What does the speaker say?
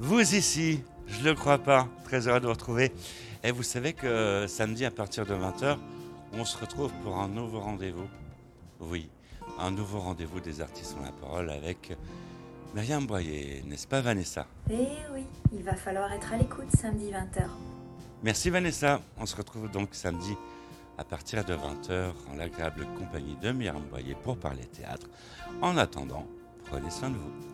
Vous ici, je ne le crois pas. Très heureux de vous retrouver. Et vous savez que samedi à partir de 20h, on se retrouve pour un nouveau rendez-vous. Oui, un nouveau rendez-vous des artistes ont la parole avec Myriam Boyer, n'est-ce pas Vanessa? Eh oui, il va falloir être à l'écoute samedi 20h. Merci Vanessa. On se retrouve donc samedi à partir de 20h en l'agréable compagnie de Myriam Boyer pour parler théâtre. En attendant, prenez soin de vous.